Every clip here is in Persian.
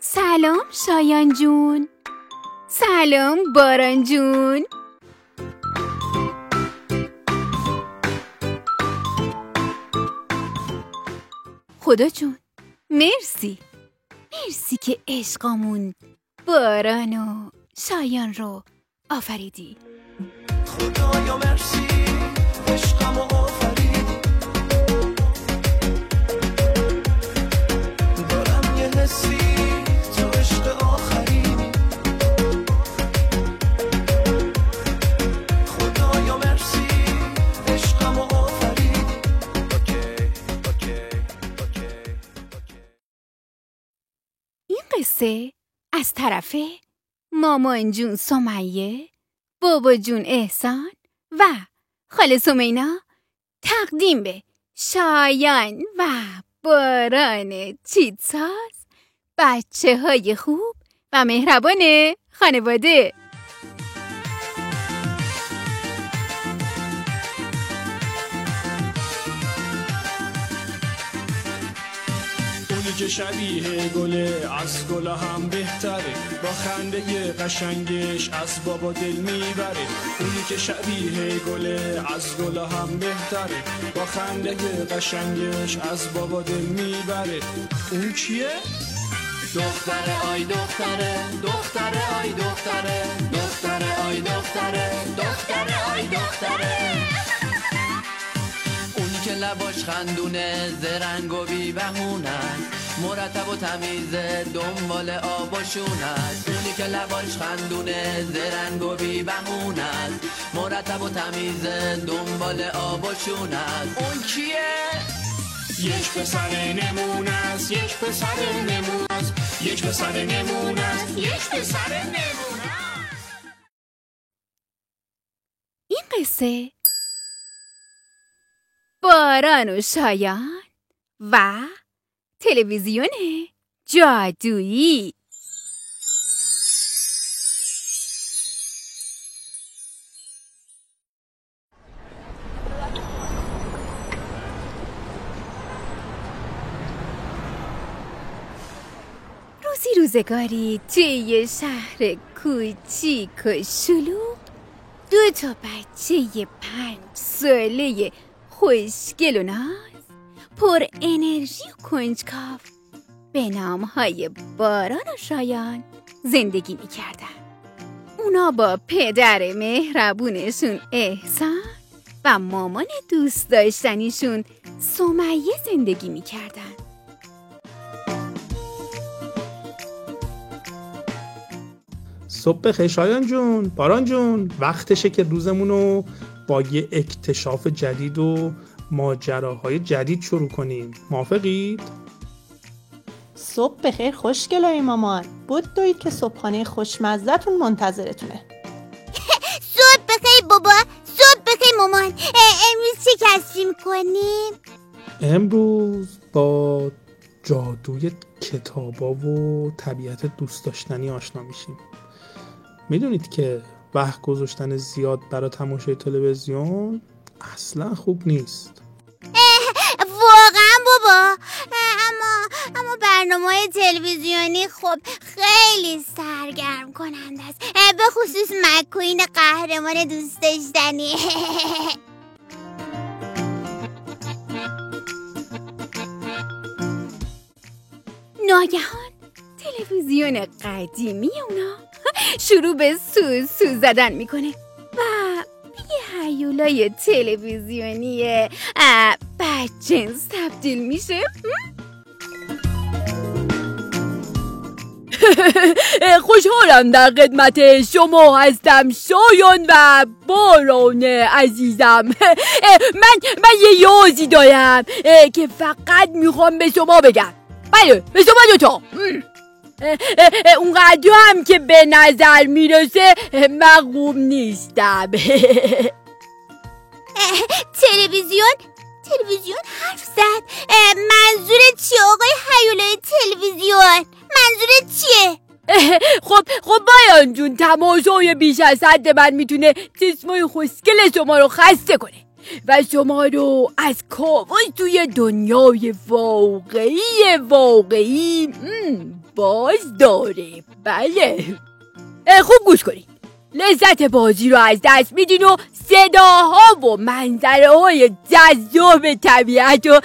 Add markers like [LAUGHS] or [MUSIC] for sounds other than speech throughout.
سلام شایان جون. سلام باران جون. خدا جون مرسی. مرسی که عشقامون باران و شایان رو آفریدی. خدایا مرسی. قصه از طرف مامان جون سمیه بابا جون احسان و خاله سمینا تقدیم به شایان و باران چیتساز. بچه های خوب و مهربان خانواده. اونی که شبیه گله از گل هم بهتره. با خنده قشنگش از بابا دل می‌بره. اونی که شبیه گله از گل هم بهتره. با خنده قشنگش از بابا دل می‌بره. اون کیه؟ دختره آی دختره دختره آی دختره. دختره آی دختره دختره آی دختره. اونی که لباش خندونه زرنگ و بی مرتب و تمیز دنبال آب و شون است. اونی که لباش خندونه زرنگ و بی مرتب و تمیز دنبال آب و شون است. اون کیه؟ یک پسر نمونه است یک پسر نمونه است. یک پسر نمونه است یک پسر نمونه است. این قصه باران و شایان و تلویزیون جادویی روزی روزگاری توی یه شهر کوچیک و شلوغ دو تا بچه پنج ساله خوشگل و ناز پر انرژی و کنجکاو به نام های باران و شایان زندگی می‌کردن. اونا با پدر مهربونشون احسان و مامان دوست داشتنیشون سمیه زندگی می‌کردن. صبح بخیر شایان جون باران جون. وقتشه که روزمون رو با یه اکتشاف جدید و ماجراهای جدید شروع کنیم. موافقید؟ صبح بخیر خوشگلای مامان. بود دوید که صبحانه خوشمزدتون منتظرتونه. [LAUGHS] صبح بخیر بابا صبح بخیر مامان. امروز چه کسری می‌کنیم؟ امروز با جادوی کتابا و طبیعت دوست داشتنی آشنا میشیم. می‌دونید که وقت گذاشتن زیاد برای تماشای تلویزیون اصلا خوب نیست. واقعا بابا. اما اما برنامه های تلویزیونی خب خیلی سرگرم کننده است. به خصوص مکوین قهرمان دوست داشتنی. [LAUGHS] ناگهان تلویزیون قدیمی اونا شروع به سو سو زدن می‌کنه. یه هیولای تلویزیونی بدجنس تبدیل میشه؟ [LAUGHS] خوشحالم در خدمت شما هستم شایان و باران عزیزم. [LAUGHS] من من یه یازی دارم که فقط می‌خوام به شما بگم. بله به شما دوتا. اونقدر هم که به نظر می‌رسه مقوم نیستم. [LAUGHS] [LAUGHS] تلویزیون تلویزیون حرف زد. اه، منظورت چیه آقای هیولای تلویزیون؟ منظورت چیه؟ خب خب بایان جون تماشای بیش از حد من می‌تونه چشمای خوشگل شما رو خسته کنه و شما رو از کابوس توی دنیای واقعی واقعی باز داره. بله. خوب گوش کنید. لذت بازی رو از دست میدین و صداها و منظره های جذاب طبیعت رو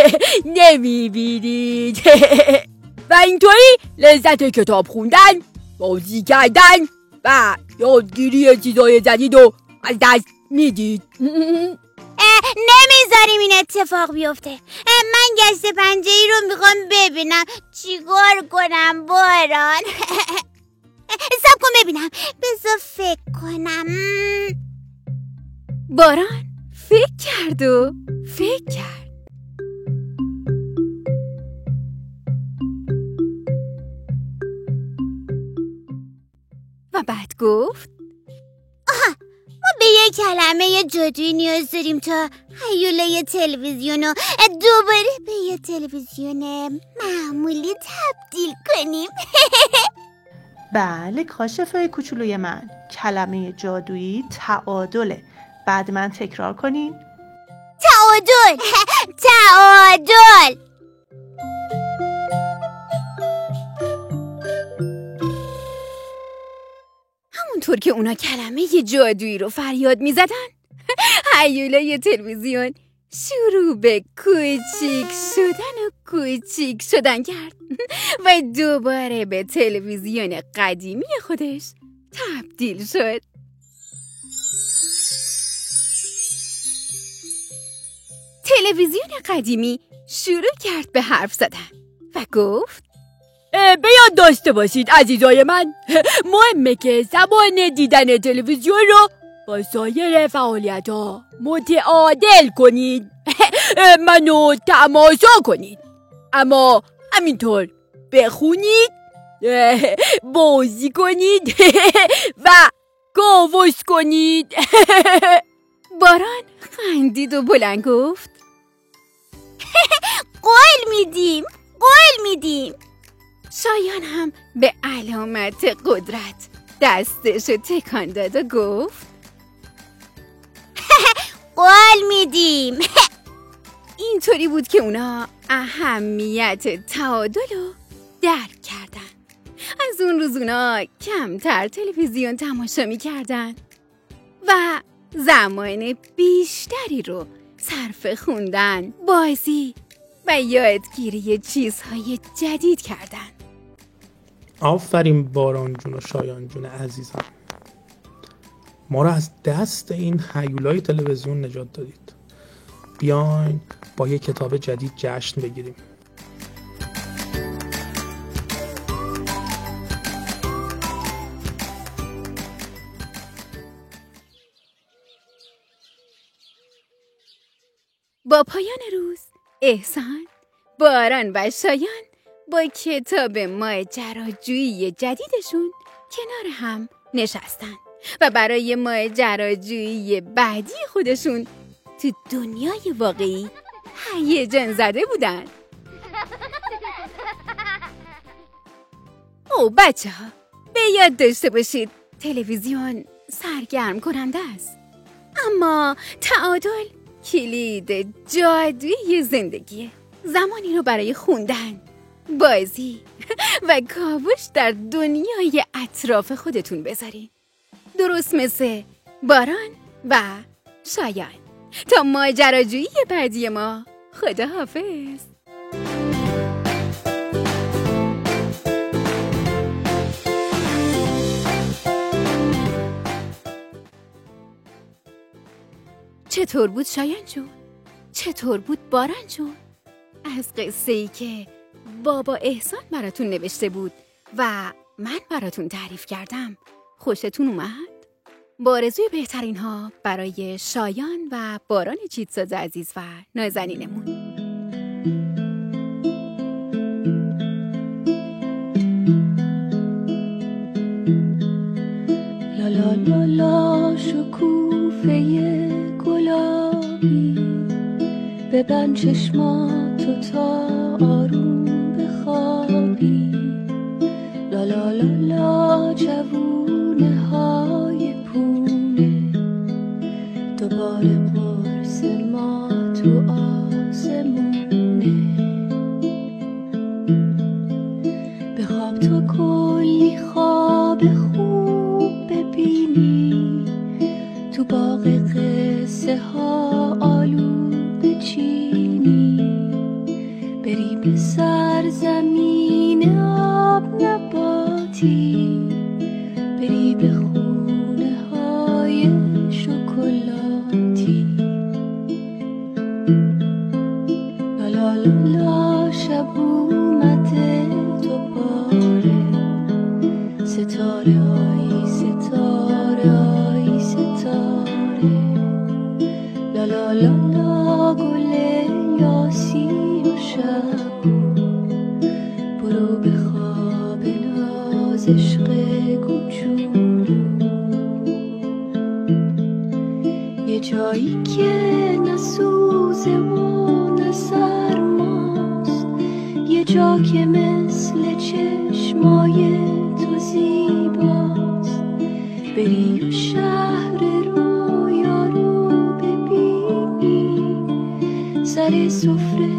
[LAUGHS] نمی‌بینید. [LAUGHS] و اینطوری لذت کتاب خوندن بازی کردن و یادگیری چیزای جدید رو از دست می‌دید. [LAUGHS] نمی‌ذاریم این اتفاق بیفته. من گشت پنجه ای رو می‌خوام ببینم. چیکار کنم باران؟ سب کن ببینم. بذار فکر کنم. باران. فکر کرد و فکر کرد. و بعد گفت ما به یه کلمه جادویی نیاز داریم تا هیولای تلویزیون رو دوباره به یه تلویزیون معمولی تبدیل کنیم. [LAUGHS] بله کاشفای کوچولوی من. کلمه جادویی تعادله. بعد من تکرار کنین. تعادل تعادل [LAUGHS] همونطور که اونا کلمه جادویی رو فریاد می زدن [LAUGHS] هیولای تلویزیون. شروع به کوچیک شدن و کوچیک شدن کرد. [LAUGHS] و دوباره به تلویزیون قدیمی خودش تبدیل شد. تلویزیون قدیمی شروع کرد به حرف زدن و گفت به یاد داشته باشید عزیزای من. [LAUGHS] مهمه که زمان دیدن تلویزیون رو با سایر فعالیت ها متعادل کنید. [LAUGHS] منو تماشا کنید. اما همینطور بخونید بازی کنید [LAUGHS] و کاوش کنید. باران خندید و بلند گفت قول میدیم قول میدیم. شایان هم به علامت قدرت دستش تکان داد و گفت [LAUGHS] قول میدیم. [LAUGHS] اینطوری بود که اونا اهمیت تعادل رو درک کردن. از اون روز اونا کمتر تلویزیون تماشا می کردن و زمان بیشتری رو صرف خوندن بازی و یادگیری چیزهای جدید کردن. آفرین باران جون و شایان جون عزیزم. ما رو از دست این هیولای تلویزیون نجات دادید. بیاین با یه کتاب جدید جشن بگیریم. با پایان روز احسان باران و شایان با کتاب ماجراجویی جدیدشون کنار هم نشستن و برای ماجراجویی بعدی خودشون تو دنیای واقعی هیجان زده بودن. او بچه ها به یاد داشته باشید تلویزیون سرگرم کننده است. اما تعادل کلید جادویی زندگیه زمانی رو برای خوندن بازی [LAUGHS] و کاوش در دنیای اطراف خودتون بذارین. درست مثل باران و شایان. تا ماجراجویی بعدی ما خداحافظ. چطور بود شایان جون؟ چطور بود باران جون؟ از قصه ای که بابا احسان براتون نوشته بود و من براتون تعریف کردم خوشتون اومد؟ بارزوی بهترین ها برای شایان و باران چیتساز عزیز و نازنینمون لا لا لا شکوفه ببند چشماتو تا آروم بخوابی. لا لا لا لا جوونه های پونه. دوباره به سر زمین آب نبود. مثل چشمای تو زیباست. بری و شهر رویا رو ببینی سر سفره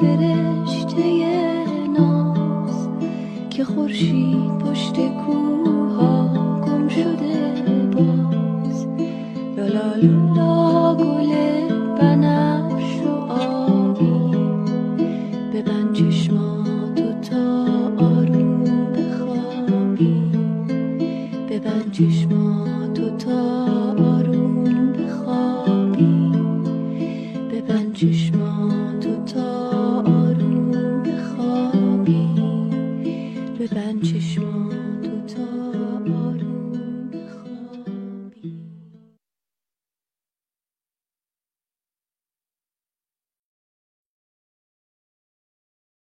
فرشته ناز که خورشید پشت کوه